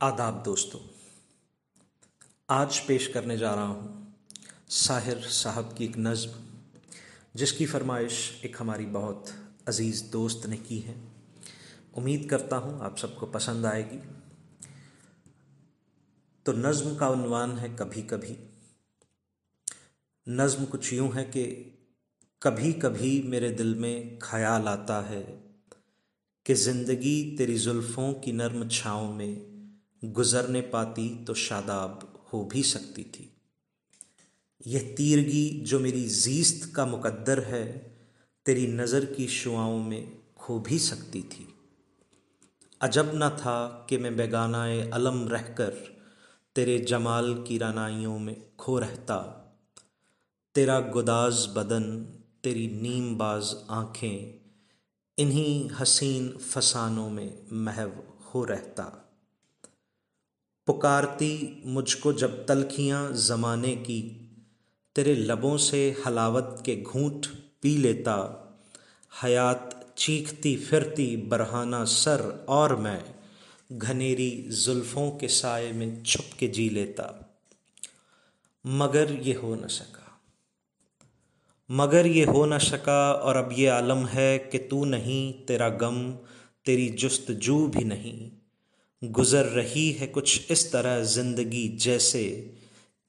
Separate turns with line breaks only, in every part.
آداب دوستوں آج پیش کرنے جا رہا ہوں ساحر صاحب کی ایک نظم، جس کی فرمائش ایک ہماری بہت عزیز دوست نے کی ہے۔ امید کرتا ہوں آپ سب کو پسند آئے گی۔ تو نظم کا عنوان ہے کبھی کبھی۔ نظم کچھ یوں ہے کہ کبھی کبھی میرے دل میں خیال آتا ہے کہ زندگی تیری زلفوں کی نرم چھاؤں میں گزرنے پاتی تو شاداب ہو بھی سکتی تھی۔ یہ تیرگی جو میری زیست کا مقدر ہے، تیری نظر کی شعاؤں میں کھو بھی سکتی تھی۔ عجب نہ تھا کہ میں بیگانہ علم رہ کر تیرے جمال کی رانائیوں میں کھو رہتا۔ تیرا گداز بدن، تیری نیم باز آنکھیں انہیں حسین فسانوں میں محو ہو رہتا۔ پکارتی مجھ کو جب تلخیاں زمانے کی، تیرے لبوں سے حلاوت کے گھونٹ پی لیتا، حیات چیختی پھرتی برہانہ سر اور میں گھنیری زلفوں کے سائے میں چھپ کے جی لیتا۔ مگر یہ ہو نہ سکا۔ مگر یہ ہو نہ سکا اور اب یہ عالم ہے کہ تو نہیں، تیرا غم، تیری جست جو بھی نہیں۔ گزر رہی ہے کچھ اس طرح زندگی جیسے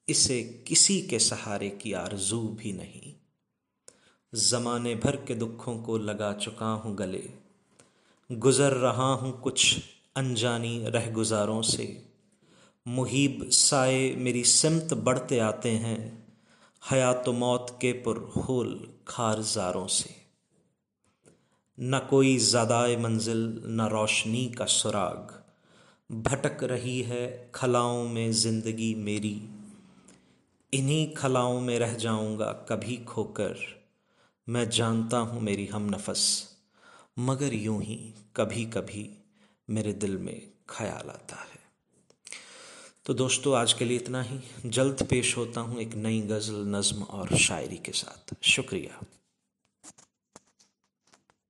اسے کسی کے سہارے کی آرزو بھی نہیں۔ زمانے بھر کے دکھوں کو لگا چکا ہوں گلے۔ گزر رہا ہوں کچھ انجانی رہ گزاروں سے۔ محیب سائے میری سمت بڑھتے آتے ہیں۔ حیات و موت کے پر ہول کھار زاروں سے۔ نہ کوئی زدائے منزل، نہ روشنی کا سراغ۔ بھٹک رہی ہے کھلاؤں میں زندگی میری۔ انہی کھلاؤں میں رہ جاؤں گا کبھی کھو کر میں جانتا ہوں میری ہم نفس، مگر یوں ہی کبھی کبھی میرے دل میں خیال آتا ہے۔ تو دوستو، آج کے لیے اتنا ہی۔ جلد پیش ہوتا ہوں ایک نئی غزل، نظم اور شاعری کے ساتھ۔ شکریہ۔